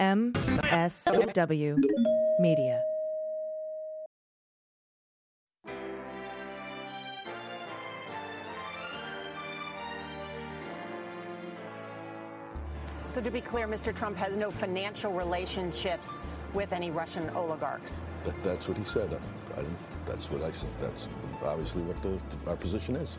MSW Media. So, to be clear, Mr. Trump has no financial relationships with any Russian oligarchs. That, that's what he said. I, I, that's what I said. That's obviously what the, our position is.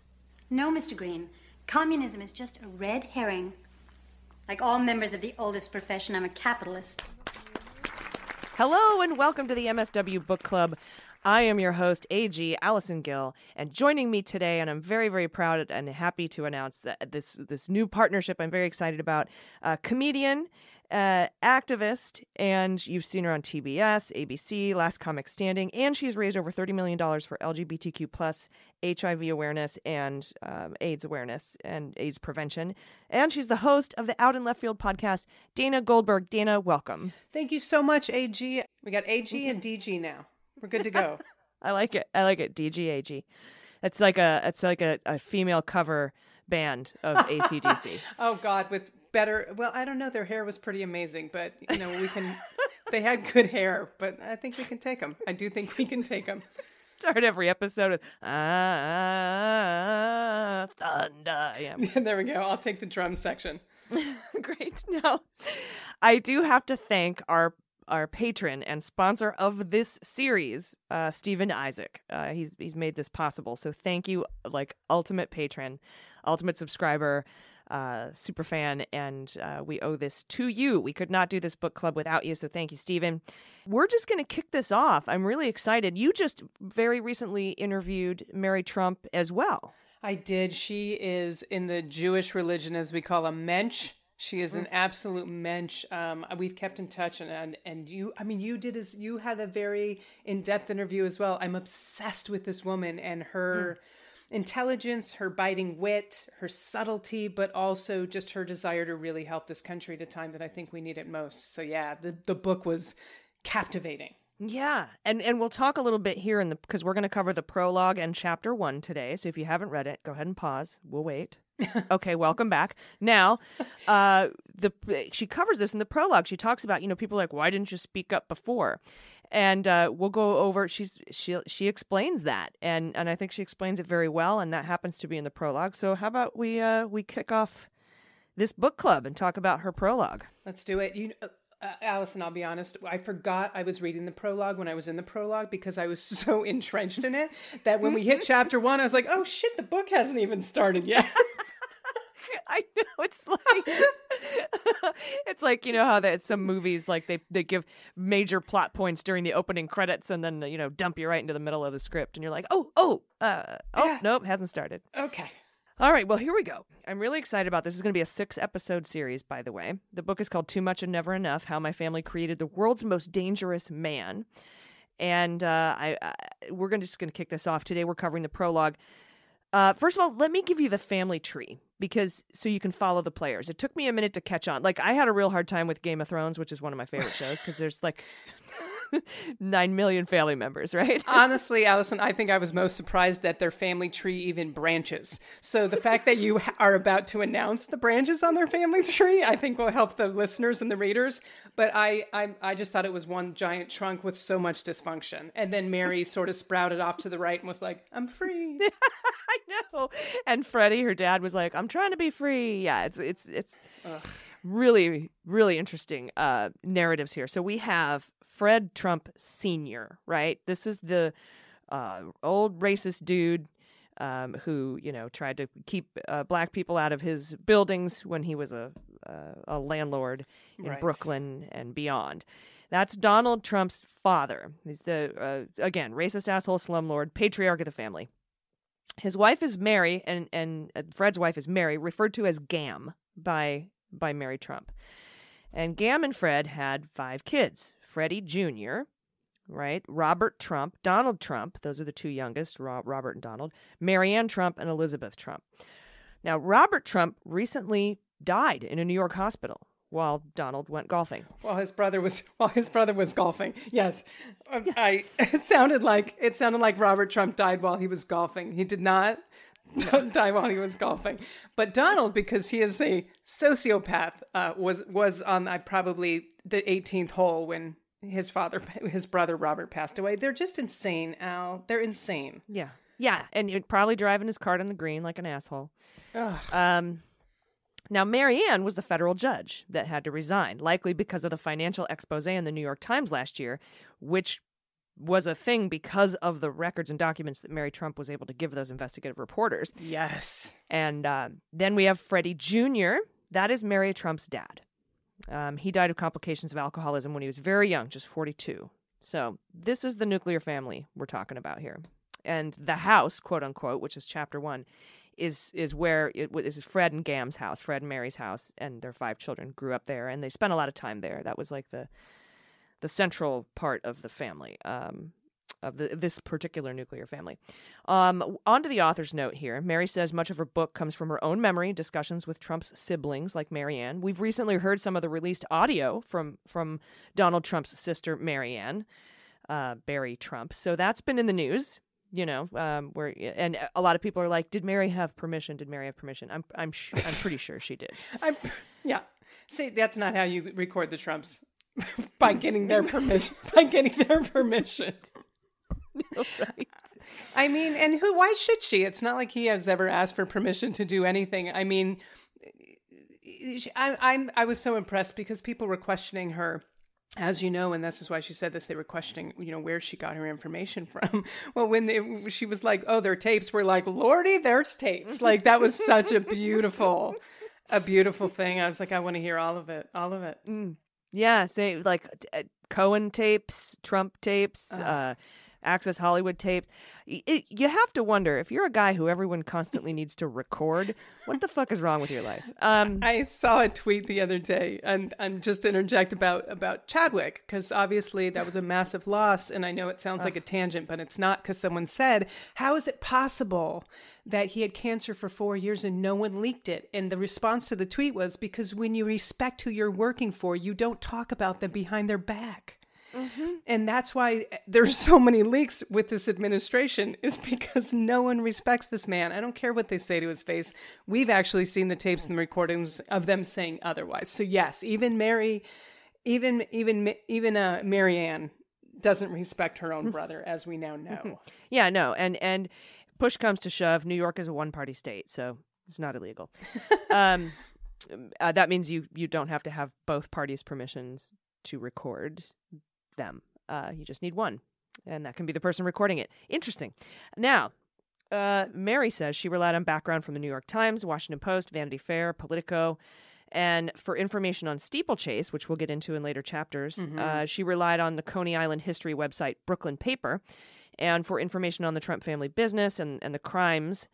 No, Mr. Green. Communism is just a red herring. Like all members of the oldest profession, I'm a capitalist. Hello and welcome to the MSW Book Club. I am your host, AG Allison Gill, and joining me today, and I'm very, very proud and happy to announce that this this new partnership I'm very excited about. Uh, comedian, uh, activist, and you've seen her on TBS, ABC, Last Comic Standing, and she's raised over $30 million for LGBTQ plus HIV awareness and um, AIDS awareness and AIDS prevention. And she's the host of the Out in Left Field podcast, Dana Goldberg. Dana, welcome. Thank you so much, AG. We got AG and DG now. We're good to go. I like it. I like it. DGAG. It's like a it's like a, a female cover band of ACDC. oh God, with better. Well, I don't know. Their hair was pretty amazing, but you know we can. they had good hair, but I think we can take them. I do think we can take them. Start every episode with ah thunder. Yeah, there we go. I'll take the drum section. Great. Now, I do have to thank our our patron and sponsor of this series, uh, Stephen Isaac. Uh, he's he's made this possible. So thank you, like ultimate patron, ultimate subscriber, uh, super fan, and uh, we owe this to you. We could not do this book club without you. So thank you, Stephen. We're just going to kick this off. I'm really excited. You just very recently interviewed Mary Trump as well. I did. She is in the Jewish religion, as we call a mensch she is an absolute mensch. Um, we've kept in touch, and, and and you, I mean, you did as you had a very in depth interview as well. I'm obsessed with this woman and her mm. Intelligence, her biting wit, her subtlety, but also just her desire to really help this country at a time that I think we need it most. So yeah, the the book was captivating. Yeah, and and we'll talk a little bit here in the because we're going to cover the prologue and chapter one today. So if you haven't read it, go ahead and pause. We'll wait. okay, welcome back. Now, uh, the she covers this in the prologue. She talks about you know people like why didn't you speak up before, and uh, we'll go over. She's she she explains that, and and I think she explains it very well, and that happens to be in the prologue. So how about we uh, we kick off this book club and talk about her prologue? Let's do it. You. Uh, Allison, I'll be honest, I forgot I was reading the prologue when I was in the prologue because I was so entrenched in it that when we hit chapter one, I was like, oh shit, the book hasn't even started yet. I know it's like it's like you know how that some movies like they they give major plot points during the opening credits and then you know dump you right into the middle of the script and you're like oh oh uh oh yeah. nope hasn't started okay all right well here we go i'm really excited about this. is going to be a six episode series by the way the book is called too much and never enough how my family created the world's most dangerous man and uh, I, I we're gonna just going to kick this off today we're covering the prologue uh, first of all, let me give you the family tree because so you can follow the players. It took me a minute to catch on. Like I had a real hard time with Game of Thrones, which is one of my favorite shows because there's like nine million family members, right? Honestly, Allison, I think I was most surprised that their family tree even branches. So the fact that you are about to announce the branches on their family tree, I think will help the listeners and the readers. But I, I, I just thought it was one giant trunk with so much dysfunction. And then Mary sort of sprouted off to the right and was like, "I'm free." I know. And Freddie, her dad, was like, "I'm trying to be free." Yeah, it's it's it's. Ugh really, really interesting uh, narratives here. So we have Fred Trump Sr., right? This is the uh, old racist dude um, who, you know, tried to keep uh, black people out of his buildings when he was a, uh, a landlord in right. Brooklyn and beyond. That's Donald Trump's father. He's the, uh, again, racist asshole slumlord, patriarch of the family. His wife is Mary, and, and uh, Fred's wife is Mary, referred to as Gam by by Mary Trump. And Gam and Fred had five kids Freddie Jr., right? Robert Trump, Donald Trump, those are the two youngest, Robert and Donald, Marianne Trump, and Elizabeth Trump. Now, Robert Trump recently died in a New York hospital while Donald went golfing. While his brother was while his brother was golfing. Yes. Um, I it sounded like it sounded like Robert Trump died while he was golfing. He did not die while he was golfing. But Donald, because he is a sociopath, uh, was was on uh, probably the 18th hole when his father, his brother Robert, passed away. They're just insane, Al. They're insane. Yeah, yeah, and you're probably driving his cart on the green like an asshole. Ugh. Um. Now, Marianne was a federal judge that had to resign, likely because of the financial expose in the New York Times last year, which was a thing because of the records and documents that Mary Trump was able to give those investigative reporters. Yes. And uh, then we have Freddie Jr., that is Mary Trump's dad. Um, he died of complications of alcoholism when he was very young, just 42. So this is the nuclear family we're talking about here. And the house, quote unquote, which is chapter one, is is where it is Fred and Gam's house, Fred and Mary's house, and their five children grew up there, and they spent a lot of time there. That was like the the central part of the family. Um, of the, this particular nuclear family. Um, on to the author's note here. Mary says much of her book comes from her own memory, discussions with Trump's siblings like Marianne. We've recently heard some of the released audio from from Donald Trump's sister Marianne, uh, Barry Trump. So that's been in the news. You know, um, where and a lot of people are like, "Did Mary have permission? Did Mary have permission?" I'm I'm sure, I'm pretty sure she did. I'm yeah. See, that's not how you record the Trumps by getting their permission. by getting their permission. right. I mean, and who? Why should she? It's not like he has ever asked for permission to do anything. I mean, I, I'm I was so impressed because people were questioning her as you know, and this is why she said this, they were questioning, you know, where she got her information from. Well, when they, she was like, "Oh, their tapes," were like, "Lordy, there's tapes." Like that was such a beautiful, a beautiful thing. I was like, I want to hear all of it, all of it. Mm. Yeah, say like uh, Cohen tapes, Trump tapes, uh Access Hollywood tapes. It, you have to wonder if you're a guy who everyone constantly needs to record. What the fuck is wrong with your life? Um, I saw a tweet the other day, and I'm just interject about about Chadwick because obviously that was a massive loss, and I know it sounds uh, like a tangent, but it's not because someone said, "How is it possible that he had cancer for four years and no one leaked it?" And the response to the tweet was, "Because when you respect who you're working for, you don't talk about them behind their back." Mm-hmm. And that's why there's so many leaks with this administration is because no one respects this man. I don't care what they say to his face. We've actually seen the tapes and the recordings of them saying otherwise. So yes, even Mary, even even even uh, Marianne doesn't respect her own brother, as we now know. yeah, no, and and push comes to shove, New York is a one party state, so it's not illegal. um, uh, that means you you don't have to have both parties' permissions to record them. Uh, you just need one, and that can be the person recording it. Interesting. Now, uh, Mary says she relied on background from the New York Times, Washington Post, Vanity Fair, Politico. And for information on steeplechase, which we'll get into in later chapters, mm-hmm. uh, she relied on the Coney Island history website Brooklyn Paper. And for information on the Trump family business and, and the crimes,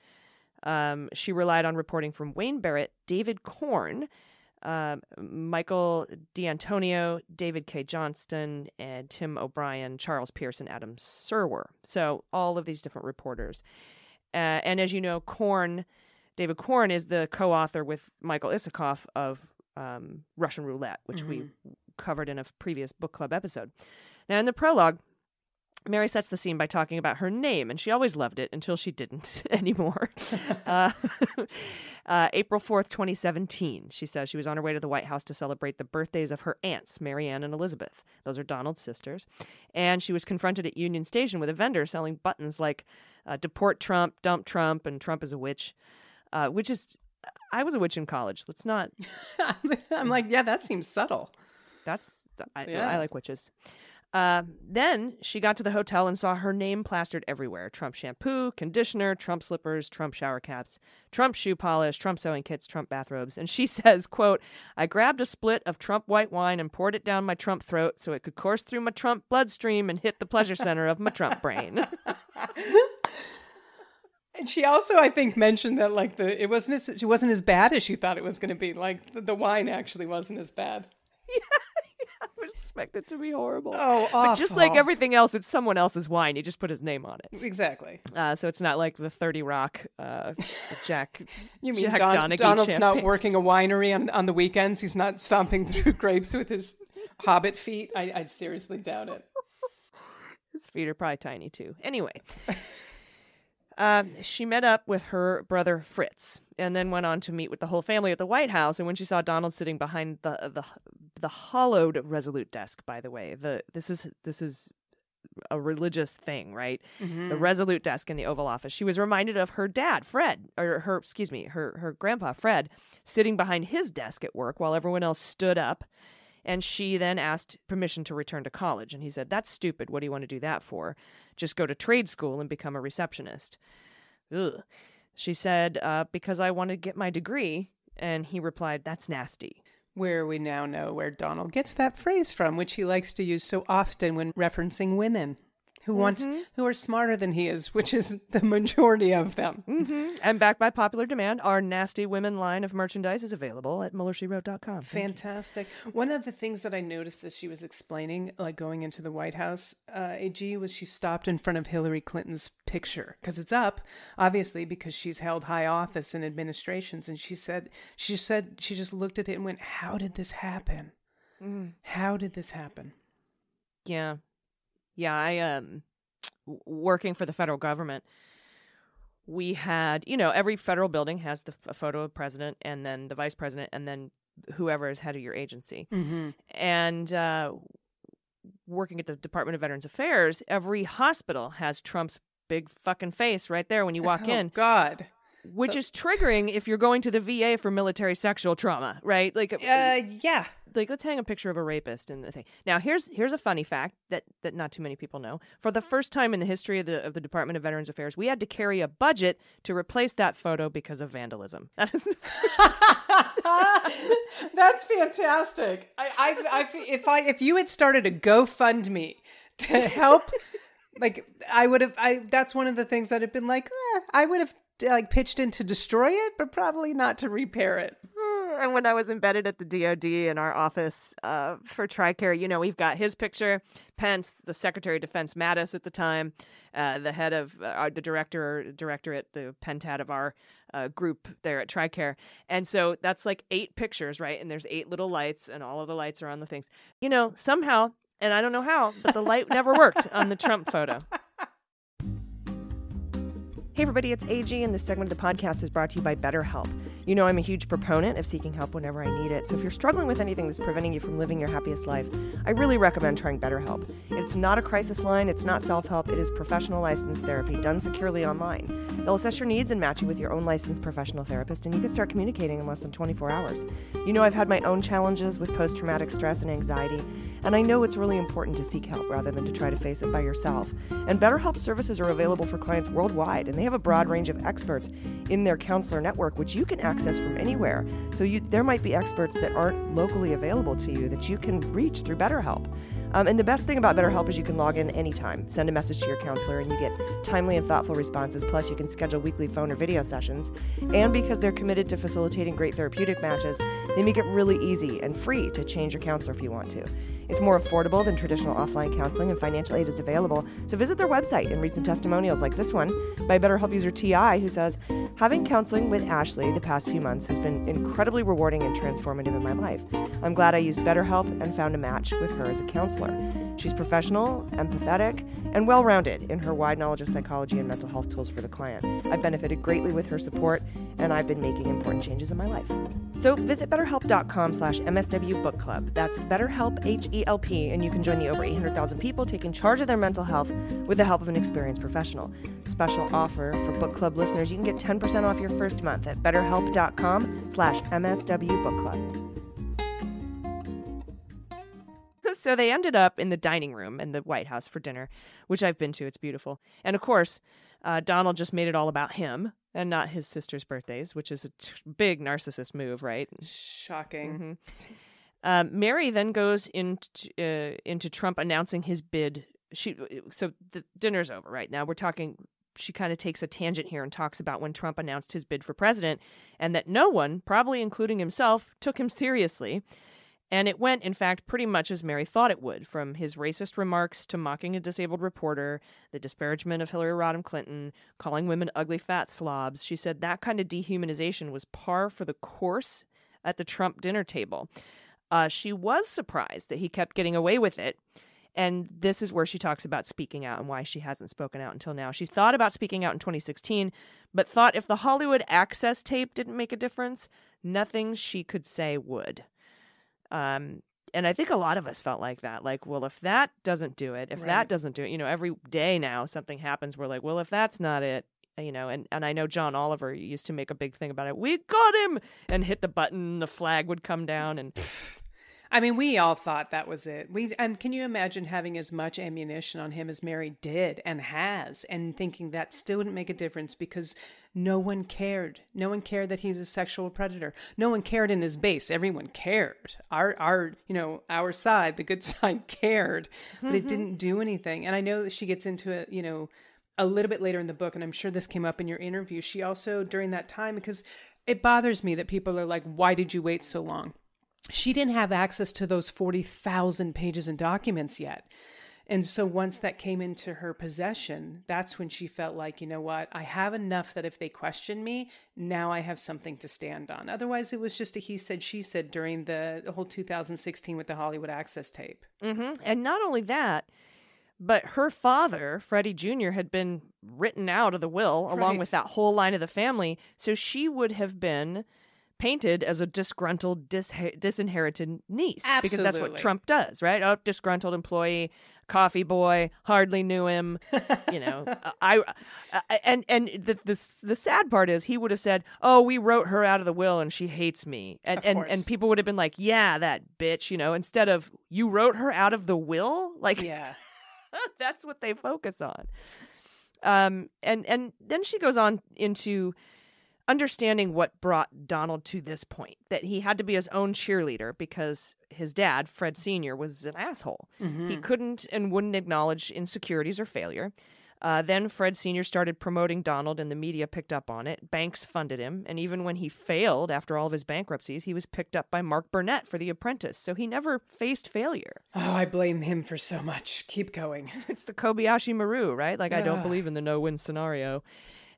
um, she relied on reporting from Wayne Barrett, David Corn, uh, Michael D'Antonio, David Cay Johnston, and Tim O'Brien, Charles Pearson, Adam Serwer. So all of these different reporters. Uh, and as you know, Corn, David Corn is the co-author with Michael Isikoff of um, Russian Roulette, which mm-hmm. we covered in a previous book club episode. Now, in the prologue, Mary sets the scene by talking about her name, and she always loved it until she didn't anymore. uh, uh, April 4th, 2017, she says she was on her way to the White House to celebrate the birthdays of her aunts, Marianne and Elizabeth. Those are Donald's sisters. And she was confronted at Union Station with a vendor selling buttons like uh, Deport Trump, Dump Trump, and Trump is a witch, uh, which is, I was a witch in college. Let's not. I'm like, yeah, that seems subtle. That's, I, yeah. I like witches. Uh, then she got to the hotel and saw her name plastered everywhere Trump shampoo, conditioner, Trump slippers, Trump shower caps, Trump shoe polish, Trump sewing kits, Trump bathrobes. And she says, quote, I grabbed a split of Trump white wine and poured it down my Trump throat so it could course through my Trump bloodstream and hit the pleasure center of my Trump brain. And she also, I think, mentioned that like the it wasn't as it wasn't as bad as she thought it was going to be. Like the, the wine actually wasn't as bad. Expect it to be horrible. Oh, But just like everything else, it's someone else's wine. You just put his name on it. Exactly. Uh, so it's not like the 30 Rock uh, Jack. You mean Jack Don- Donaghy Donald's not working a winery on, on the weekends? He's not stomping through grapes with his hobbit feet? I, I seriously doubt it. His feet are probably tiny too. Anyway, um, she met up with her brother Fritz, and then went on to meet with the whole family at the White House. And when she saw Donald sitting behind the the the hollowed Resolute desk, by the way, the this is this is a religious thing, right? Mm-hmm. The Resolute desk in the Oval Office. She was reminded of her dad, Fred, or her excuse me, her her grandpa Fred, sitting behind his desk at work while everyone else stood up. And she then asked permission to return to college. And he said, That's stupid. What do you want to do that for? Just go to trade school and become a receptionist. Ugh. She said, uh, Because I want to get my degree. And he replied, That's nasty. Where we now know where Donald gets that phrase from, which he likes to use so often when referencing women who want mm-hmm. who are smarter than he is, which is the majority of them. Mm-hmm. And backed by popular demand, our Nasty Women line of merchandise is available at MuellerSheWrote.com. Fantastic. One of the things that I noticed as she was explaining, like going into the White House, uh, AG, was she stopped in front of Hillary Clinton's picture because it's up, obviously, because she's held high office in administrations. And she said, she said, she just looked at it and went, How did this happen? Mm. How did this happen? Yeah. Yeah, I um working for the federal government. We had, you know, every federal building has the a photo of president and then the vice president and then whoever is head of your agency. Mm-hmm. And uh working at the Department of Veterans Affairs, every hospital has Trump's big fucking face right there when you walk oh, in, God. Which is triggering if you're going to the VA for military sexual trauma, right? Like Uh, yeah. like let's hang a picture of a rapist in the thing. Now here's here's a funny fact that that not too many people know. For the first time in the history of the of the Department of Veterans Affairs, we had to carry a budget to replace that photo because of vandalism. That is That's fantastic. I, I, I, if I, if you had started a GoFundMe to help, like I would have, I. That's one of the things that have been like, eh, I would have like pitched in to destroy it, but probably not to repair it. and when I was embedded at the DoD in our office uh, for TRICARE, you know, we've got his picture, Pence, the Secretary of Defense Mattis at the time, uh, the head of uh, the director, directorate, the pentat of our uh, group there at TRICARE. And so that's like eight pictures, right? And there's eight little lights, and all of the lights are on the things. You know, somehow, and I don't know how, but the light never worked on the Trump photo. Hey, everybody, it's AG, and this segment of the podcast is brought to you by BetterHelp. You know, I'm a huge proponent of seeking help whenever I need it. So if you're struggling with anything that's preventing you from living your happiest life, I really recommend trying BetterHelp. It's not a crisis line, it's not self help, it is professional licensed therapy done securely online. They'll assess your needs and match you with your own licensed professional therapist, and you can start communicating in less than 24 hours. You know, I've had my own challenges with post traumatic stress and anxiety, and I know it's really important to seek help rather than to try to face it by yourself. And BetterHelp services are available for clients worldwide, and they have a broad range of experts in their counselor network, which you can access from anywhere. So you, there might be experts that aren't locally available to you that you can reach through BetterHelp. Um, and the best thing about BetterHelp is you can log in anytime, send a message to your counselor, and you get timely and thoughtful responses. Plus, you can schedule weekly phone or video sessions. And because they're committed to facilitating great therapeutic matches, they make it really easy and free to change your counselor if you want to. It's more affordable than traditional offline counseling, and financial aid is available. So visit their website and read some testimonials like this one by BetterHelp user TI, who says, Having counseling with Ashley the past few months has been incredibly rewarding and transformative in my life. I'm glad I used BetterHelp and found a match with her as a counselor. She's professional, empathetic, and well rounded in her wide knowledge of psychology and mental health tools for the client. I've benefited greatly with her support, and I've been making important changes in my life. So visit betterhelp.com slash MSW Book Club. That's BetterHelp, H-E-L-P, and you can join the over 800,000 people taking charge of their mental health with the help of an experienced professional. Special offer for book club listeners, you can get 10% off your first month at betterhelp.com slash MSW Book Club. So they ended up in the dining room in the White House for dinner, which I've been to. It's beautiful. And of course, uh, Donald just made it all about him and not his sister's birthdays, which is a t- big narcissist move, right? Shocking. Um, Mary then goes into uh, into Trump announcing his bid. She so the dinner's over right now. We're talking. She kind of takes a tangent here and talks about when Trump announced his bid for president, and that no one, probably including himself, took him seriously. And it went, in fact, pretty much as Mary thought it would from his racist remarks to mocking a disabled reporter, the disparagement of Hillary Rodham Clinton, calling women ugly fat slobs. She said that kind of dehumanization was par for the course at the Trump dinner table. Uh, she was surprised that he kept getting away with it. And this is where she talks about speaking out and why she hasn't spoken out until now. She thought about speaking out in 2016, but thought if the Hollywood access tape didn't make a difference, nothing she could say would. Um, and I think a lot of us felt like that. Like, well, if that doesn't do it, if Right. that doesn't do it, you know, every day now something happens. We're like, well, if that's not it, you know, and, and I know John Oliver used to make a big thing about it. We got him and hit the button, the flag would come down, and I mean, we all thought that was it. We and can you imagine having as much ammunition on him as Mary did and has, and thinking that still wouldn't make a difference because no one cared. No one cared that he's a sexual predator. No one cared in his base. Everyone cared. Our our you know our side, the good side, cared, but it Mhm. didn't do anything. And I know that she gets into it. You know. A little bit later in the book, and I'm sure this came up in your interview. She also, during that time, because it bothers me that people are like, Why did you wait so long? She didn't have access to those 40,000 pages and documents yet. And so once that came into her possession, that's when she felt like, you know what, I have enough that if they question me, now I have something to stand on. Otherwise, it was just a he said, she said during the, the whole 2016 with the Hollywood Access tape. hmm And not only that, but her father, Freddie Jr., had been written out of the will along with that whole line of the family. So she would have been painted as a disgruntled, dis- disinherited niece. Because that's what Trump does, right? Oh, disgruntled employee, coffee boy, hardly knew him. you know, uh, I, I and and the, the the sad part is he would have said, "Oh, we wrote her out of the will and she hates me," and and and people would have been like, "Yeah, that bitch," you know, instead of you wrote her out of the will, like Yeah. that's what they focus on. Um, and and then she goes on into understanding what brought Donald to this point that he had to be his own cheerleader because his dad, Fred Sr., was an asshole. He Mhm. couldn't and wouldn't acknowledge insecurities or failure. Uh, then Fred Sr. started promoting Donald, and the media picked up on it. Banks funded him, and even when he failed after all of his bankruptcies, he was picked up by Mark Burnett for The Apprentice. So he never faced failure. Oh, I blame him for so much. Keep going. It's the Kobayashi Maru, right? Like, I don't believe in the no win scenario.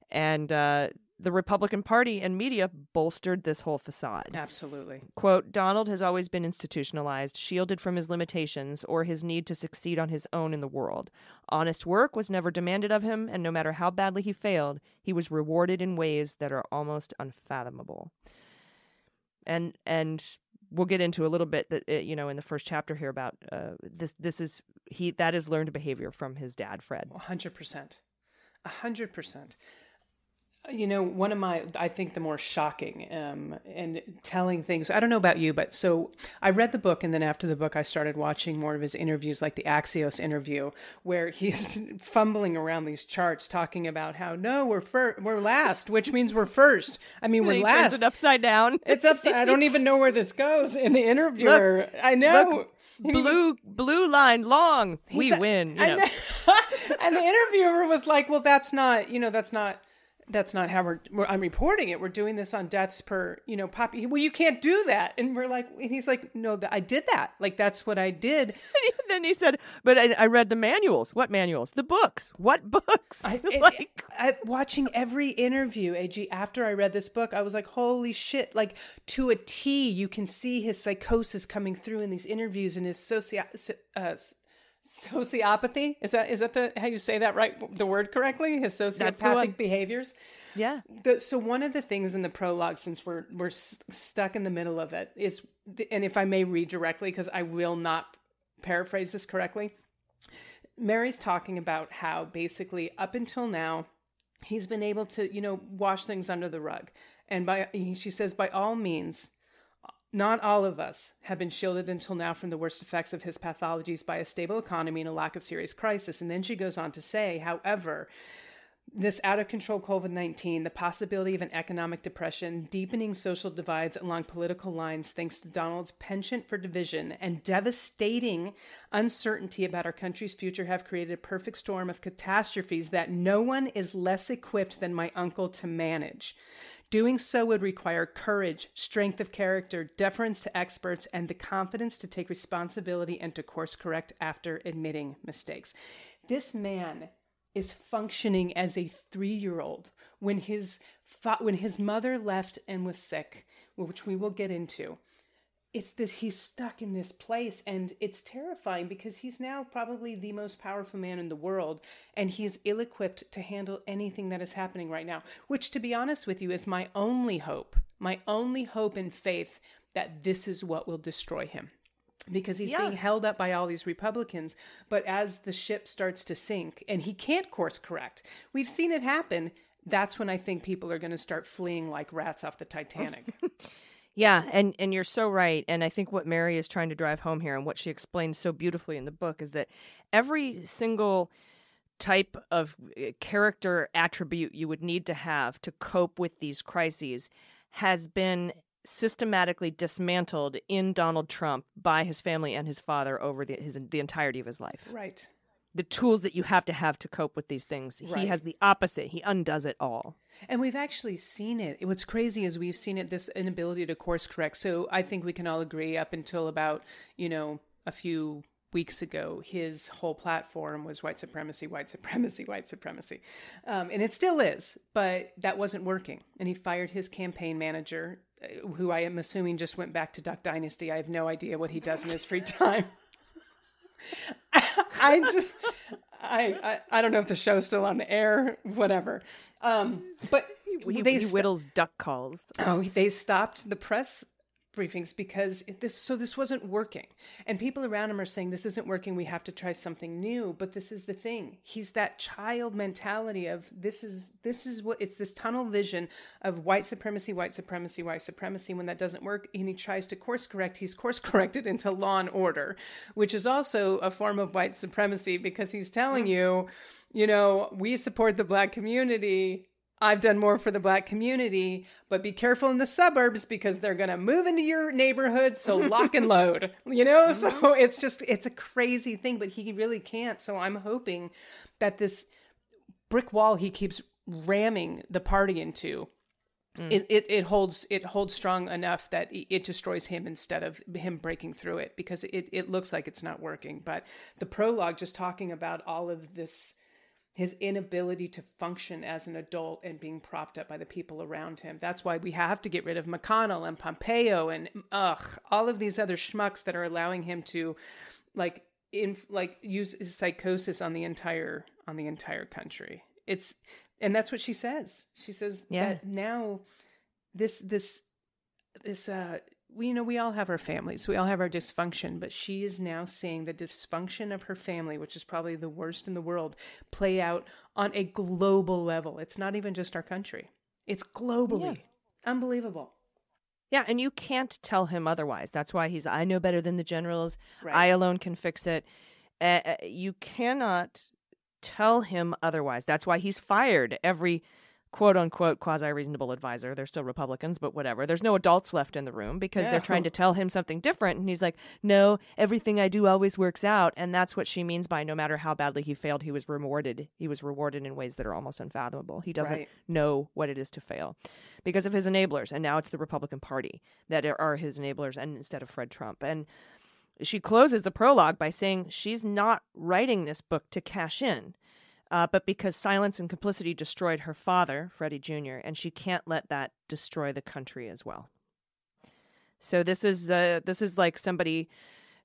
And uh, the Republican Party and media bolstered this whole facade. Absolutely. Quote Donald has always been institutionalized, shielded from his limitations or his need to succeed on his own in the world. Honest work was never demanded of him, and no matter how badly he failed, he was rewarded in ways that are almost unfathomable. And and we'll get into a little bit that uh, you know in the first chapter here about uh, this. This is he that is learned behavior from his dad, Fred. A hundred percent. A hundred percent. You know, one of my, I think the more shocking um, and telling things, I don't know about you, but so I read the book, and then after the book, I started watching more of his interviews, like the Axios interview, where he's fumbling around these charts talking about how, no, we're fir- we're last, which means we're first. I mean, we're he last. turns it upside down. It's upside. I don't even know where this goes in the interviewer. I know. Look, blue blue line long. We a- win. You know. and the interviewer was like, "Well, that's not, you know, that's not." That's not how we're, we're. I'm reporting it. We're doing this on deaths per, you know, pop. Well, you can't do that. And we're like, and he's like, no, th- I did that. Like that's what I did. then he said, "But I, I read the manuals. What manuals? The books. What books? I, like, I, watching every interview, Ag, after I read this book, I was like, holy shit! Like to a T, you can see his psychosis coming through in these interviews and his socio- so- uh, sociopathy. Is that is that the how you say that right? The word correctly? His That's the one. sociopathic behaviors. yeah, The, so one of the things in the prologue, since we're we're s- stuck in the middle of it, is, and if I may read directly, because I will not paraphrase this correctly. Mary's talking about how basically up until now, he's been able to, you know, wash things under the rug, and by she says by all means. Not all of us have been shielded until now from the worst effects of his pathologies by a stable economy and a lack of serious crisis. And then she goes on to say, however, this out of control COVID 19, the possibility of an economic depression, deepening social divides along political lines thanks to Donald's penchant for division, and devastating uncertainty about our country's future have created a perfect storm of catastrophes that no one is less equipped than my uncle to manage. Doing so would require courage, strength of character, deference to experts, and the confidence to take responsibility and to course correct after admitting mistakes. This man is functioning as a three year old when his fa- when his mother left and was sick, which we will get into it's this he's stuck in this place and it's terrifying because he's now probably the most powerful man in the world and he's ill-equipped to handle anything that is happening right now which to be honest with you is my only hope my only hope and faith that this is what will destroy him because he's Yeah. being held up by all these Republicans. But as the ship starts to sink and he can't course correct, we've seen it happen. That's when I think people are going to start fleeing like rats off the Titanic. Yeah, and and you're so right. And I think what Mary is trying to drive home here, and what she explains so beautifully in the book, is that every single type of uh, character attribute you would need to have to cope with these crises has been systematically dismantled in Donald Trump by his family and his father over the, his the entirety of his life. right. The tools that you have to have to cope with these things, he has the opposite. He undoes it all. And we've actually seen it. What's crazy is we've seen it this inability to course correct. So I think we can all agree up until about, you know, a few weeks ago, his whole platform was white supremacy, white supremacy, white supremacy. Um, and it still is, but that wasn't working. And he fired his campaign manager, uh, who I am assuming just went back to Duck Dynasty. I have no idea what he does in his free time. I just, I, I, I don't know if the show's still on the air, whatever. Um, but He, they he st- whittles duck calls. Oh, they stopped the press briefings because this so this wasn't working. And people around him are saying this isn't working, we have to try something new, but this is the thing. He's that child mentality of this is this is what it's this tunnel vision of white supremacy, white supremacy, white supremacy. When that doesn't work and he tries to course correct, he's course corrected into law and order, which is also a form of white supremacy because he's telling hmm. you, you know, we support the black community, I've done more for the black community, but be careful in the suburbs because they're going to move into your neighborhood. So lock and load, you know? So mm-hmm. it's just, it's a crazy thing, but he really can't. So I'm hoping that this brick wall he keeps ramming the party into. Mm. It, it, it holds it holds strong enough that it it destroys him instead of him breaking through it because it, it looks like it's not working. But the prologue just talking about all of this his inability to function as an adult and being propped up by the people around him. That's why we have to get rid of McConnell and Pompeo and ugh, all of these other schmucks that are allowing him to like in like use his psychosis on the entire on the entire country. It's and that's what she says. She says Yeah. that now this this this uh we you know we all have our families we all have our dysfunction but she is now seeing the dysfunction of her family which is probably the worst in the world play out on a global level it's not even just our country it's globally unbelievable Yeah, and you can't tell him otherwise. That's why he's I know better than the generals. Right. I alone can fix it. Uh, you cannot tell him otherwise. That's why he's fired every quote unquote quasi reasonable advisor. They're still Republicans, but whatever. There's no adults left in the room because Yeah. they're trying to tell him something different. And he's like, no, everything I do always works out. And that's what she means by no matter how badly he failed, he was rewarded. He was rewarded in ways that are almost unfathomable. He doesn't Right. know what it is to fail because of his enablers. And now it's the Republican Party that are- are his enablers and instead of Fred Trump. And she closes the prologue by saying she's not writing this book to cash in, uh, but because silence and complicity destroyed her father, Freddie Jr., and she can't let that destroy the country as well. So this is uh, this is like somebody,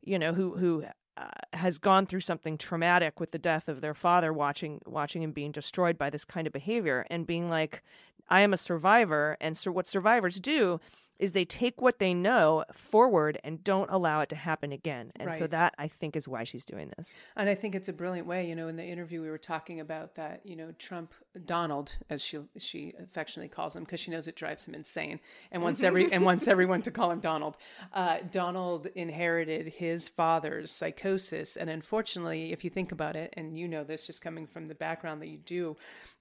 you know, who who uh, has gone through something traumatic with the death of their father, watching watching him being destroyed by this kind of behavior, and being like, I am a survivor, and so what survivors do is they take what they know forward and don't allow it to happen again. And so that I think is why she's doing this. And I think it's a brilliant way. You know, in the interview we were talking about that. You know, Trump, Donald, as she she affectionately calls him, because she knows it drives him insane, and wants every and wants everyone to call him Donald. Uh, Donald inherited his father's psychosis, and unfortunately, if you think about it, and you know this just coming from the background that you do,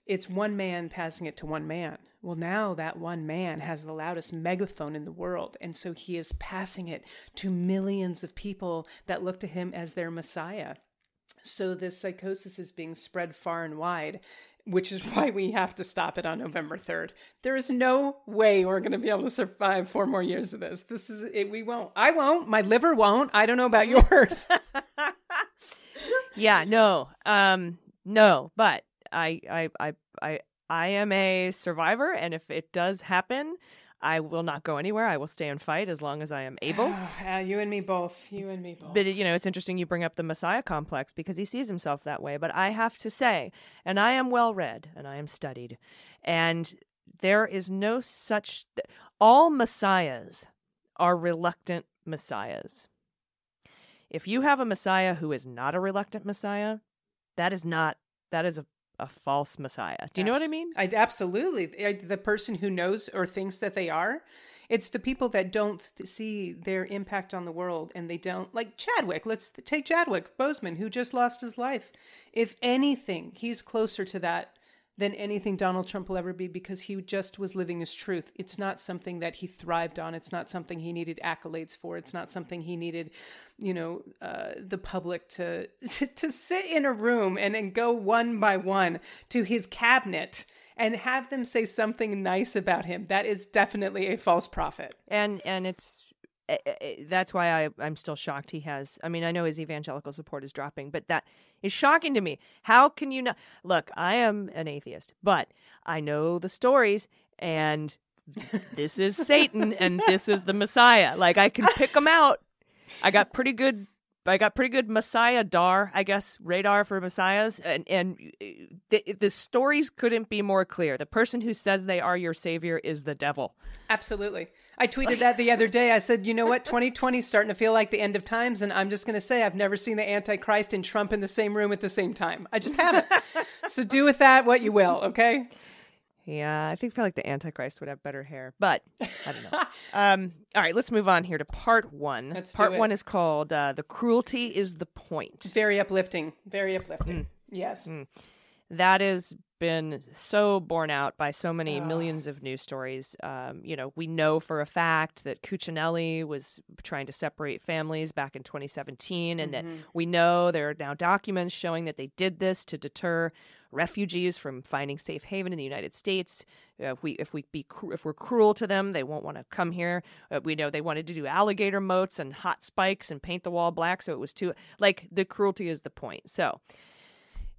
it's one man passing it to one man. Well, now that one man has the loudest megaphone in the world. And so he is passing it to millions of people that look to him as their messiah. So this psychosis is being spread far and wide. which is why we have to stop it on November 3rd. There is no way we're going to be able to survive four more years of this. This is it. We won't. I won't. My liver won't. I don't know about yours. yeah, no, um, no, but I, I, I, I, I am a survivor, and if it does happen, I will not go anywhere. I will stay and fight as long as I am able. uh, you and me both. You and me both. But you know, it's interesting you bring up the Messiah complex because he sees himself that way. But I have to say, and I am well read and I am studied, and there is no such. All messiahs are reluctant messiahs. If you have a messiah who is not a reluctant messiah, that is not that is a a false messiah. Do you know what I mean? I absolutely. I, the person who knows or thinks that they are, it's the people that don't th- see their impact on the world and they don't like Chadwick. Let's take Chadwick Boseman who just lost his life. If anything, he's closer to that than anything Donald Trump will ever be because he just was living his truth. It's not something that he thrived on. It's not something he needed accolades for. It's not something he needed, you know, uh, the public to, to to sit in a room and and go one by one to his cabinet and have them say something nice about him. That is definitely a false prophet. And and it's Eh, eh, eh, that's why I, I'm still shocked he has. I mean, I know his evangelical support is dropping, but that is shocking to me. How can you not? Look, I am an atheist, but I know the stories, and this is Satan, and this is the Messiah. Like I can pick them out. I got pretty good. I got pretty good Messiah dar, I guess, radar for messiahs, and and uh, the, the stories couldn't be more clear. The person who says they are your savior is the devil. Absolutely. I tweeted that the other day. I said, you know what? 2020 is starting to feel like the end of times. And I'm just going to say, I've never seen the Antichrist and Trump in the same room at the same time. I just haven't. so do with that what you will, okay? Yeah, I think feel like the Antichrist would have better hair, but I don't know. um, all right, let's move on here to part one. Let's part one is called uh, "The Cruelty Is the Point." Very uplifting. Very uplifting. Yes. That has been so borne out by so many millions of news stories. Um, you know, we know for a fact that Cuccinelli was trying to separate families back in 2017, and that we know there are now documents showing that they did this to deter refugees from finding safe haven in the United States. Uh, if we if we be if we're cruel to them, they won't want to come here. Uh, we know they wanted to do alligator moats and hot spikes and paint the wall black, so it was too like the cruelty is the point. So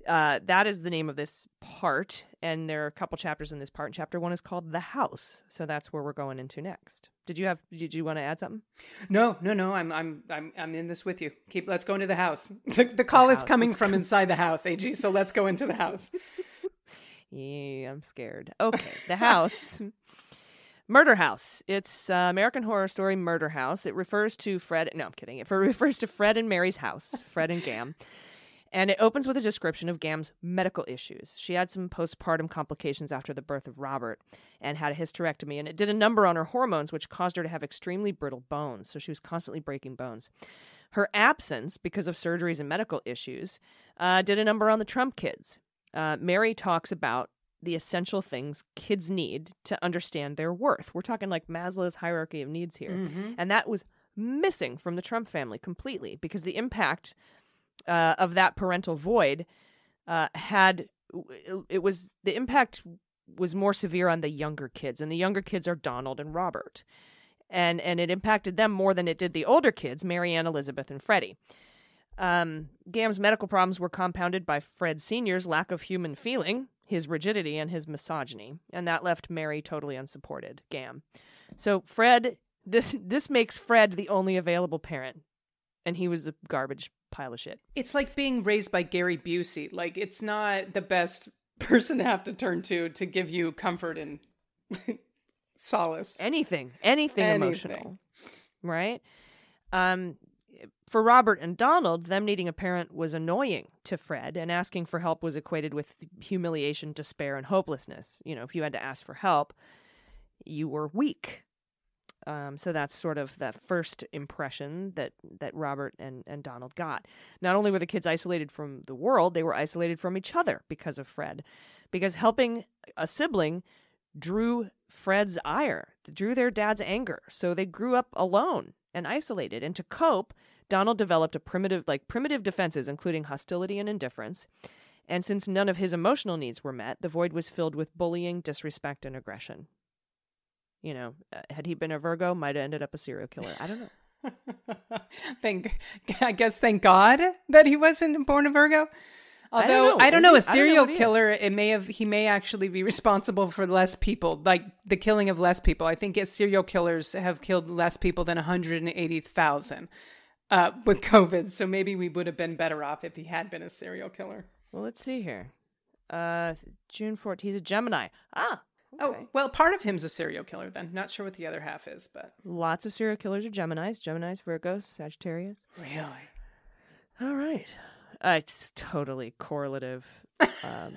uh, that is the name of this part, and there are a couple chapters in this part. And chapter one is called "The House," so that's where we're going into next. Did you have? Did you want to add something? No, no, no. I'm, I'm, I'm, I'm in this with you. Keep. Let's go into the house. The, the call is house. coming from inside the house, Ag. So let's go into the house. Yeah, I'm scared. Okay, the house. Murder House. It's uh, American Horror Story Murder House. It refers to Fred. No, I'm kidding. It refers to Fred and Mary's house, Fred and Gam. And it opens with a description of Gam's medical issues. She had some postpartum complications after the birth of Robert and had a hysterectomy. And it did a number on her hormones, which caused her to have extremely brittle bones. So she was constantly breaking bones. Her absence, because of surgeries and medical issues, uh, did a number on the Trump kids. Uh, Mary talks about the essential things kids need to understand their worth. We're talking like Maslow's hierarchy of needs here. And that was missing from the Trump family completely because the impact uh, of that parental void uh, had it was the impact was more severe on the younger kids and the younger kids are Donald and Robert and and it impacted them more than it did the older kids Marianne Elizabeth and Freddie um, Gam's medical problems were compounded by Fred Sr.'s lack of human feeling, his rigidity, and his misogyny, and that left Mary totally unsupported. Gam. So Fred, this this makes Fred the only available parent, and he was a garbage pile of shit. It's like being raised by Gary Busey. Like it's not the best person to have to turn to to give you comfort and solace. Anything, anything, Anything. emotional, right? Um, for Robert and Donald, them needing a parent was annoying to Fred, and asking for help was equated with humiliation, despair, and hopelessness. You know, if you had to ask for help, you were weak. Um, so that's sort of the first impression that that Robert and, and Donald got. Not only were the kids isolated from the world, they were isolated from each other because of Fred. Because helping a sibling drew Fred's ire, drew their dad's anger. So they grew up alone and isolated. And to cope, Donald developed a primitive like primitive defenses, including hostility and indifference. And since none of his emotional needs were met, the void was filled with bullying, disrespect, and aggression. You know, uh, had he been a Virgo, might have ended up a serial killer. I don't know. thank, I guess, thank God that he wasn't born a Virgo. I don't Although know. I don't know, a I a don't know serial is. killer, it may have he may actually be responsible for less people, like the killing of less people. I think serial killers have killed less people than 180,000 uh, with COVID. So maybe we would have been better off if he had been a serial killer. Well, let's see here. Uh, June 14th. He's a Gemini. Ah, Oh, well, part of him's a serial killer then. Not sure what the other half is, but lots of serial killers are Geminis. Geminis, Virgos, Sagittarius. really. All right. Uh, it's totally correlative. Um,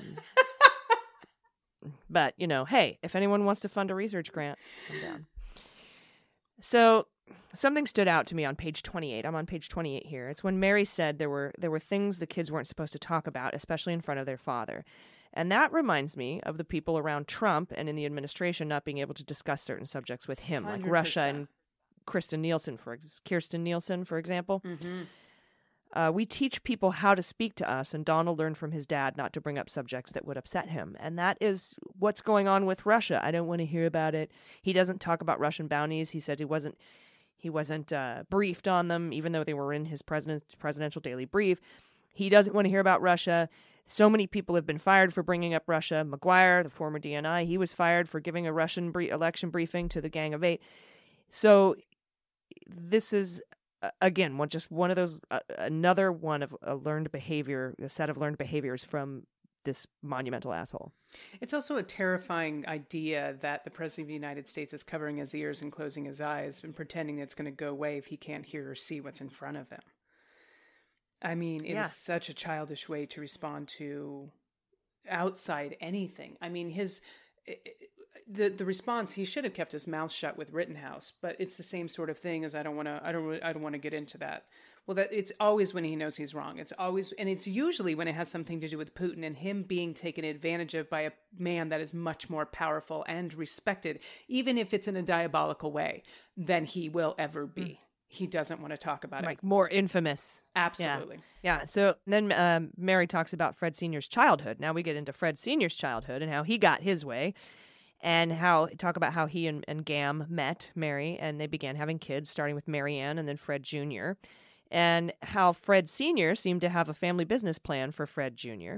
but, you know, hey, if anyone wants to fund a research grant, I'm down. So something stood out to me on page 28. I'm on page 28 here. It's when Mary said there were there were things the kids weren't supposed to talk about, especially in front of their father. And that reminds me of the people around Trump and in the administration not being able to discuss certain subjects with him, like Russia and Kristen Nielsen, for ex- Kirsten Nielsen, for example. Mm-hmm. Uh, we teach people how to speak to us, and Donald learned from his dad not to bring up subjects that would upset him. And that is what's going on with Russia. I don't want to hear about it. He doesn't talk about Russian bounties. He said he wasn't he wasn't uh, briefed on them, even though they were in his president, presidential daily brief. He doesn't want to hear about Russia. So many people have been fired for bringing up Russia. Maguire, the former DNI, he was fired for giving a Russian election briefing to the Gang of Eight. So this is again one just one of those uh, another one of a learned behavior, a set of learned behaviors from this monumental asshole. It's also a terrifying idea that the President of the United States is covering his ears and closing his eyes and pretending it's going to go away if he can't hear or see what's in front of him. I mean, it is Yeah. such a childish way to respond to outside anything. I mean, his the the response he should have kept his mouth shut with Rittenhouse, but it's the same sort of thing as I don't want to I don't I don't want to get into that. Well, that it's always when he knows he's wrong. It's always and it's usually when it has something to do with Putin and him being taken advantage of by a man that is much more powerful and respected, even if it's in a diabolical way, than he will ever be. He doesn't want to talk about it. Like more infamous. Absolutely. Yeah. So then um, Mary talks about Fred Sr.'s childhood. Now we get into Fred Sr.'s childhood and how he got his way, and how talk about how he and, and Gam met Mary and they began having kids, starting with Mary Ann and then Fred Jr., and how Fred Sr. seemed to have a family business plan for Fred Jr.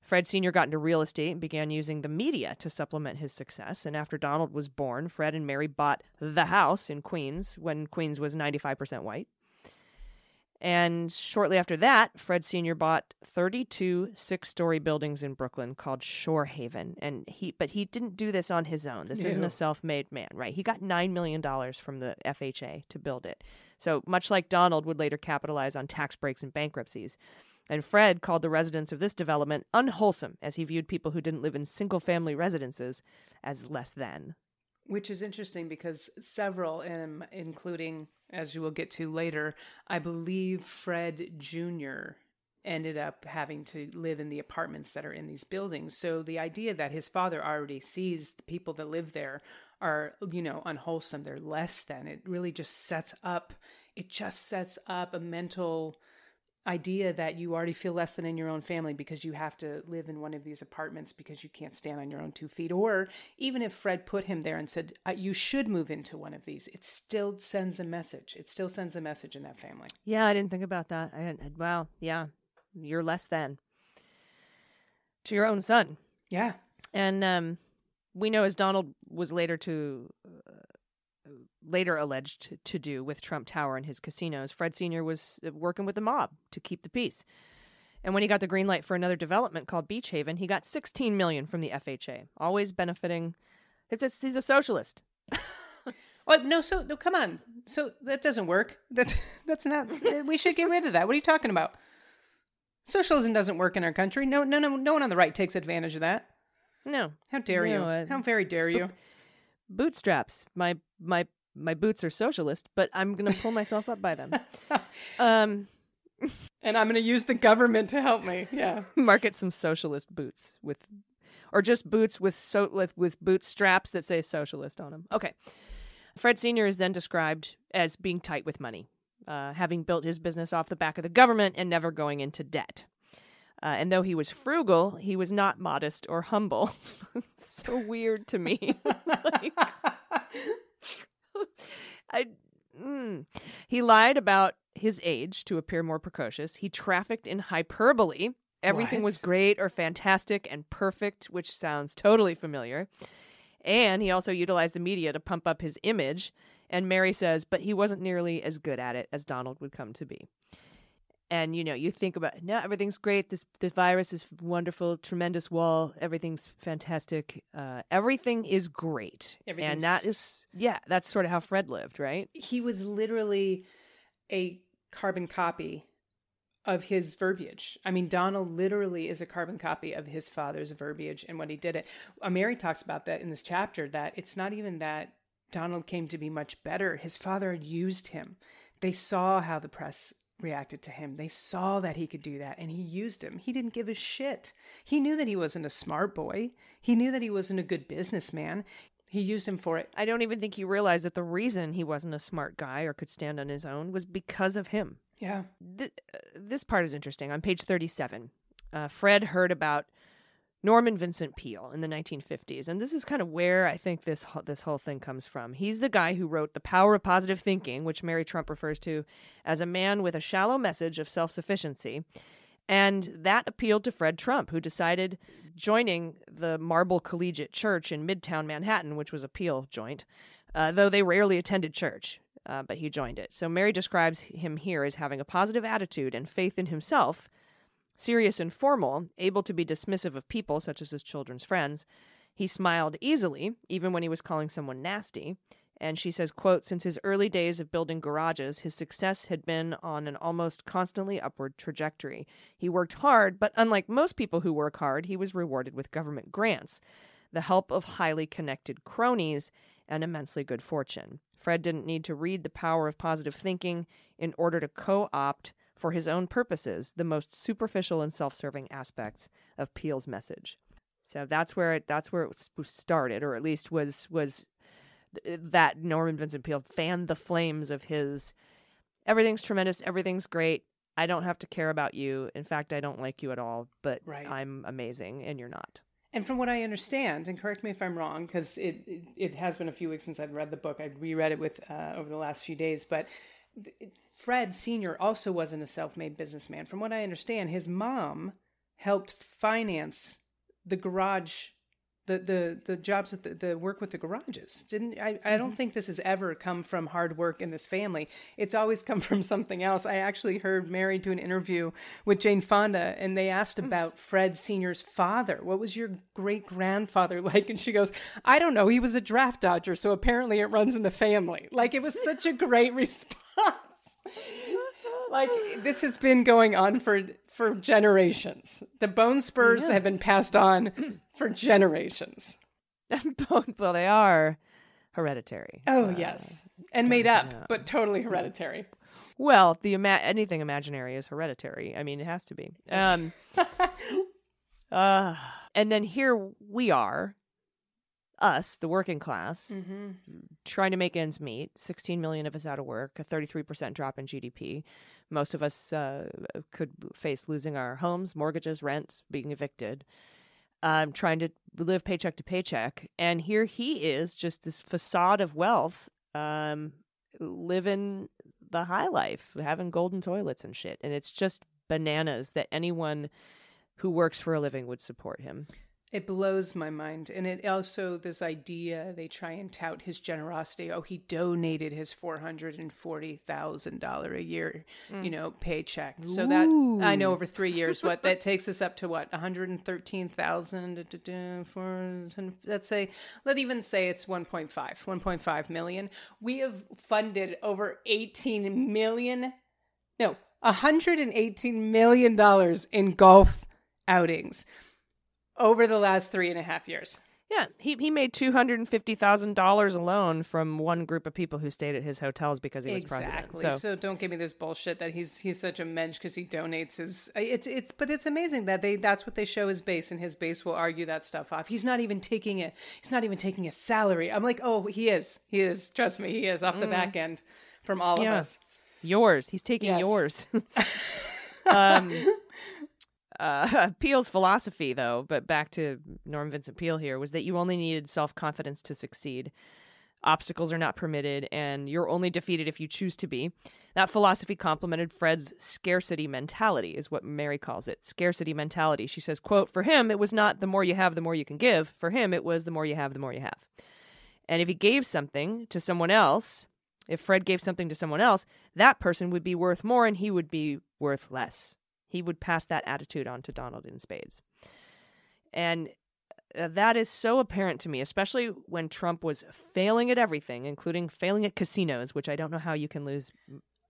Fred Sr. got into real estate and began using the media to supplement his success. And after Donald was born, Fred and Mary bought the house in Queens when Queens was 95% white. And shortly after that, Fred Sr. bought 32 six-story buildings in Brooklyn called Shore Haven. And he but he didn't do this on his own. This isn't a self-made man, right? He got 9 million dollars from the FHA to build it. So, much like Donald would later capitalize on tax breaks and bankruptcies. And Fred called the residents of this development unwholesome as he viewed people who didn't live in single-family residences as less than. Which is interesting because several, um, including, as you will get to later, I believe Fred Jr. ended up having to live in the apartments that are in these buildings. So the idea that his father already sees the people that live there are, you know, unwholesome, they're less than, it really just sets up, it just sets up a mental idea that you already feel less than in your own family because you have to live in one of these apartments because you can't stand on your own two feet. Or even if Fred put him there and said, you should move into one of these, it still sends a message. It still sends a message in that family. Yeah, I didn't think about that. I didn't. Wow. Yeah, you're less than to your own son. Yeah. And um, we know as Donald was later to uh, later alleged to do with Trump Tower and his casinos, Fred Sr. was uh, working with the mob to keep the peace. And when he got the green light for another development called Beach Haven, he got 16 million from the FHA, always benefiting. It's a, he's a socialist. Well, no, so no, come on. So that doesn't work. That's that's not. we should get rid of that. What are you talking about? Socialism doesn't work in our country. No, no, no, no one on the right takes advantage of that. No, How dare you? Uh, How very dare you? bootstraps. My my my boots are socialist, but I'm gonna pull myself up by them. Um, And I'm going to use the government to help me. Yeah. market some socialist boots with, or just boots with so with, with boot straps that say socialist on them. Okay, Fred Senior is then described as being tight with money, uh, having built his business off the back of the government and never going into debt. Uh, and though he was frugal, he was not modest or humble. so weird to me. like, I, mm. He lied about his age to appear more precocious. He trafficked in hyperbole. Everything was great or fantastic and perfect, which sounds totally familiar. And he also utilized the media to pump up his image. And Mary says, but he wasn't nearly as good at it as Donald would come to be. And you know, you think about no, everything's great. This the virus is wonderful, tremendous wall. Everything's fantastic. Uh, everything is great, and that is yeah, that's sort of how Fred lived, right? he was literally a carbon copy of his verbiage. I mean, Donald literally is a carbon copy of his father's verbiage and when he did it. Mary talks about that in this chapter that it's not even that Donald came to be much better. His father had used him. They saw how the press reacted to him. They saw that he could do that and he used him. He didn't give a shit. He knew that he wasn't a smart boy. He knew that he wasn't a good businessman. He used him for it. I don't even think he realized that the reason he wasn't a smart guy or could stand on his own was because of him. Yeah. Th- uh, this part is interesting. On page 37, uh, Fred heard about Norman Vincent Peale in the 1950s, and this is kind of where I think this this whole thing comes from. He's the guy who wrote The Power of Positive Thinking, which Mary Trump refers to as a man with a shallow message of self-sufficiency. And that appealed to Fred Trump, who decided joining the Marble Collegiate Church in Midtown Manhattan, which was a Peale joint, uh, though they rarely attended church, uh, but he joined it. So Mary describes him here as having a positive attitude and faith in himself, serious and formal, able to be dismissive of people, such as his children's friends. He smiled easily, even when he was calling someone nasty. And she says, quote, since his early days of building garages, his success had been on an almost constantly upward trajectory. He worked hard, but unlike most people who work hard, he was rewarded with government grants, the help of highly connected cronies, and immensely good fortune. Fred didn't need to read The Power of Positive Thinking in order to co opt for his own purposes the most superficial and self serving aspects of Peale's message. So that's where it that's where it started, or at least was was that Norman Vincent Peale fanned the flames of his everything's tremendous, everything's great. I don't have to care about you. In fact, I don't like you at all, but Right. I'm amazing and you're not. And from what I understand, and correct me if I'm wrong, because it, it it has been a few weeks since I've read the book. I reread it with uh, over the last few days, but Fred Senior also wasn't a self-made businessman. From what I understand, his mom helped finance the garage, the the the jobs at the, the work with the garages. Didn't I? I don't mm-hmm. think this has ever come from hard work in this family. It's always come from something else. I actually heard Mary do an interview with Jane Fonda, and they asked mm. about Fred Senior's father. What was your great grandfather like? And she goes, I don't know. He was a draft dodger, so apparently it runs in the family. Like it was such a great response. like this has been going on for for generations. The bone spurs have been passed on for generations. bone, well, they are hereditary. Oh yes, and made up, but totally hereditary. Well, the ima- anything imaginary is hereditary. I mean, it has to be. Um, uh, and then here we are, us, the working class, trying to make ends meet. Sixteen million of us out of work, a thirty-three percent drop in GDP. Most of us uh, could face losing our homes, mortgages, rents, being evicted. Um, trying to live paycheck to paycheck, and here he is, just this facade of wealth, um, living the high life, having golden toilets and shit. And it's just bananas that anyone who works for a living would support him. It blows my mind. And it also, this idea, they try and tout his generosity. Oh, he donated his $440,000 a year, mm. you know, paycheck. So that, I know over three years, what that takes us up to what, 113,000 for, let's say, let's even say it's 1.5, 1.5 million. We have funded over 18 million, no, 118 million dollars in golf outings over the last three and a half years. Yeah, he he made two hundred and fifty thousand dollars alone from one group of people who stayed at his hotels because he was exactly. president. So, don't give me this bullshit that he's he's such a mensch because he donates his. It's it's but it's amazing that they that's what they show his base and his base will argue that stuff off. He's not even taking it. He's not even taking a salary. I'm like, oh, he is. He is. Trust me, he is off the back end from all Yeah. of us. yours, he's taking Yes. yours. um, Uh, Peale's philosophy, though, but back to Norm Vincent Peale here, was that you only needed self confidence to succeed. Obstacles are not permitted, and you're only defeated if you choose to be. That philosophy complemented Fred's scarcity mentality, is what Mary calls it. Scarcity mentality. She says, quote, For him, it was not the more you have, the more you can give. For him, it was the more you have, the more you have. And if he gave something to someone else, if Fred gave something to someone else, that person would be worth more and he would be worth less. He would pass that attitude on to Donald in spades. And uh, that is so apparent to me, especially when Trump was failing at everything, including failing at casinos, which I don't know how you can lose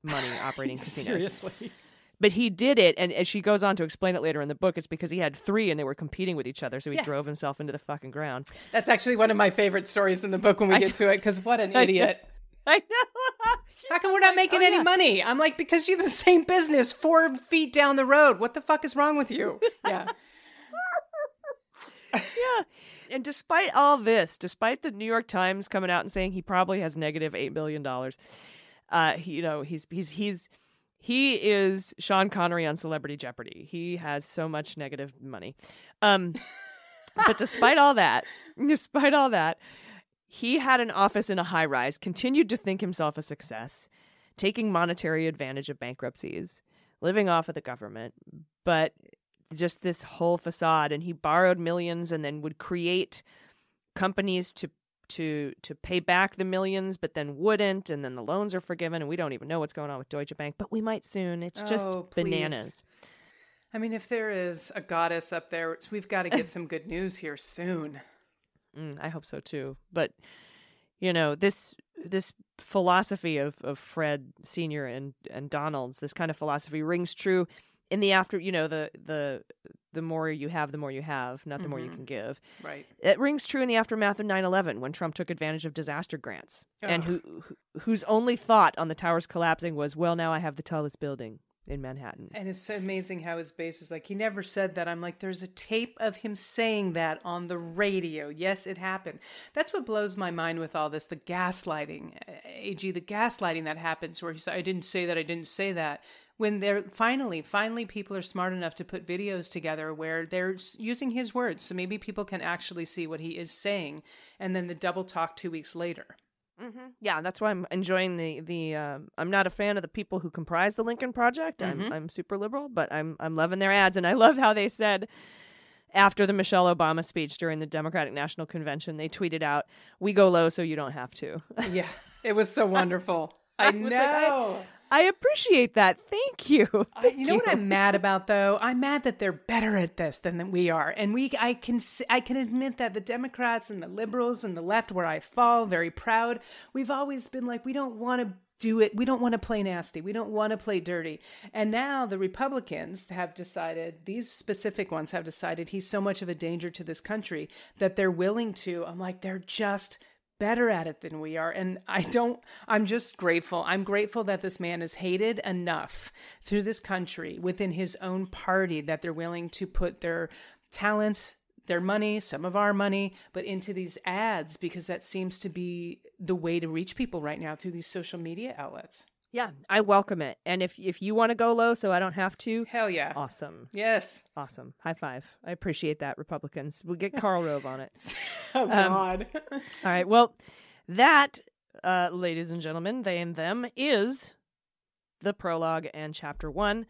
money operating casinos. Seriously. But he did it, and as she goes on to explain it later in the book, it's because he had three and they were competing with each other, so he Yeah. drove himself into the fucking ground. That's actually one of my favorite stories in the book when we get to it, because what an idiot. I know. How come we're not making oh, any yeah. money? I'm like, because you're the same business four feet down the road. What the fuck is wrong with you? Yeah. yeah. And despite all this, despite the New York Times coming out and saying he probably has negative eight billion dollars, uh, he, you know, he's he's he's he is Sean Connery on Celebrity Jeopardy. He has so much negative money. Um, but despite all that, despite all that, he had an office in a high rise, continued to think himself a success, taking monetary advantage of bankruptcies, living off of the government, but just this whole facade and he borrowed millions and then would create companies to to to pay back the millions but then wouldn't and then the loans are forgiven and we don't even know what's going on with Deutsche Bank but we might soon. It's just Oh, bananas. I mean, if there is a goddess up there, we've got to get some good news here soon. Mm, I hope so too. But you know this this philosophy of of Fred Senior and and Donald's this kind of philosophy rings true in the after. You know the the the more you have, the more you have, not the more you Mhm. can give. Right. It rings true in the aftermath of 9/11 when Trump took advantage of disaster grants and who, who whose only thought on the towers collapsing was, well, now I have the tallest building in Manhattan. And it's so amazing how his base is like, he never said that. I'm like, there's a tape of him saying that on the radio. Yes, it happened. That's what blows my mind with all this the gaslighting. AG, the gaslighting that happens where he said, I didn't say that, I didn't say that. When they're finally, finally, people are smart enough to put videos together where they're using his words. So maybe people can actually see what he is saying. And then the double talk two weeks later. Mm-hmm. Yeah, that's why I'm enjoying the the. Um, I'm not a fan of the people who comprise the Lincoln Project. Mhm. I'm I'm super liberal, but I'm I'm loving their ads, and I love how they said after the Michelle Obama speech during the Democratic National Convention, they tweeted out, "We go low, so you don't have to." Yeah, it was so wonderful. I I know. like, I- I appreciate that. Thank you. I- Thank you know what I'm mad about though? I'm mad that they're better at this than we are, and we I can I can admit that the Democrats and the liberals and the left, where I fall, very proud. We've always been like we don't want to do it. We don't want to play nasty. We don't want to play dirty. And now the Republicans have decided, these specific ones have decided he's so much of a danger to this country that they're willing to. I'm like, they're just better at it than we are. And I don't, I'm just grateful. I'm grateful that this man is hated enough through this country within his own party that they're willing to put their talent, their money, some of our money, but into these ads because that seems to be the way to reach people right now through these social media outlets. Yeah, I welcome it. And if if you want to go low, so I don't have to, Hell yeah. awesome, Yes. awesome. High five. I appreciate that, Republicans. We'll get Karl Rove on it. Oh, God. All right. Well, that, uh, ladies and gentlemen, they and them is the prologue and chapter one.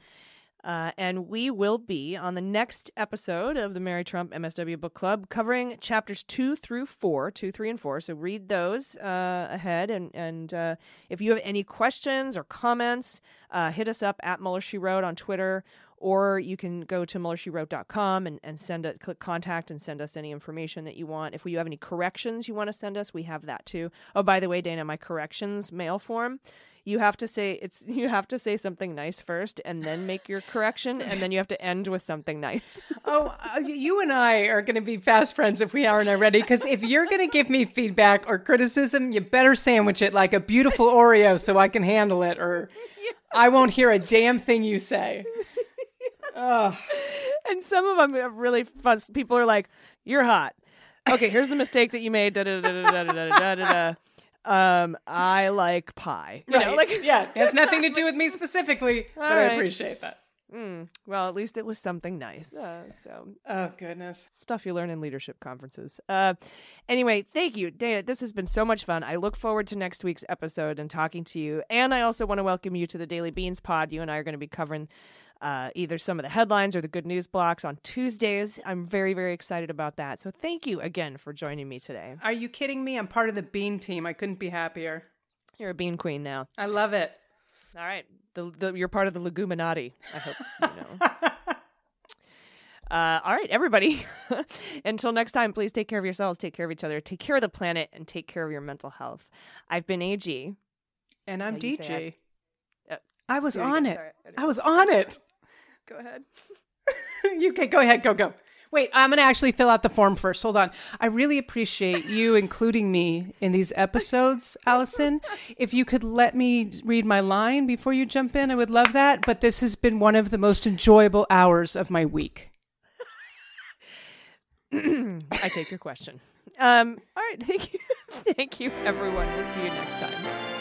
Uh, and we will be on the next episode of the Mary Trump MSW Book Club covering chapters two through four, two, three, and four. So read those uh, ahead. And, and uh, if you have any questions or comments, uh, hit us up at Mueller She Wrote on Twitter, or you can go to MuellerSheWrote.com and, and send a click contact and send us any information that you want. If you have any corrections you want to send us, we have that too. Oh, by the way, Dana, my corrections mail form. You have to say it's you have to say something nice first and then make your correction and then you have to end with something nice. Oh, uh, you and I are going to be fast friends if we aren't already. Because if you're going to give me feedback or criticism, you better sandwich it like a beautiful Oreo so I can handle it, or I won't hear a damn thing you say. Ugh. and some of them are really fun. People are like, "You're hot." Okay, here's the mistake that you made. Da, da, da, da, da, da, da, da, da. Um, I like pie. You know, Right. like yeah, it has nothing to do with me specifically, but All I appreciate that. Mm, well, at least it was something nice. Uh, so Oh goodness. stuff you learn in leadership conferences. Uh, anyway, thank you, Dana. This has been so much fun. I look forward to next week's episode and talking to you. And I also want to welcome you to the Daily Beans pod. You and I are going to be covering uh, either some of the headlines or the good news blocks on Tuesdays. I'm very, very excited about that. So thank you again for joining me today. Are you kidding me? I'm part of the bean team. I couldn't be happier. You're a bean queen now. I love it. All right. The, the, you're part of the Leguminati. I hope you know. Uh, all right, everybody. Until next time, please take care of yourselves, take care of each other, take care of the planet, and take care of your mental health. I've been AG. And I'm How you say DG. Uh, I was on it. Sorry, I I was on it. Go ahead. you can go ahead, go go. Wait, I'm gonna actually fill out the form first. Hold on. I really appreciate you including me in these episodes, Allison. If you could let me read my line before you jump in, I would love that. But this has been one of the most enjoyable hours of my week. I take your question. Um, all right, thank you, thank you, everyone. We'll see you next time.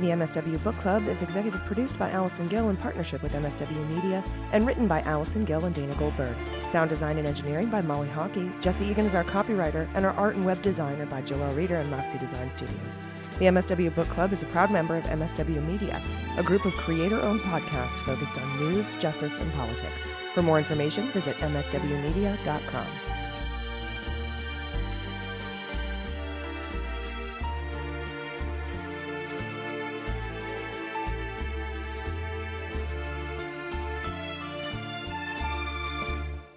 The MSW Book Club is executive produced by Allison Gill in partnership with MSW Media and written by Allison Gill and Dana Goldberg. Sound design and engineering by Molly Hockey. Jesse Egan is our copywriter, and our art and web designer by Joelle Reeder and Moxie Design Studios. The MSW Book Club is a proud member of MSW Media, a group of creator owned podcasts focused on news, justice, and politics. For more information, visit MSWmedia.com.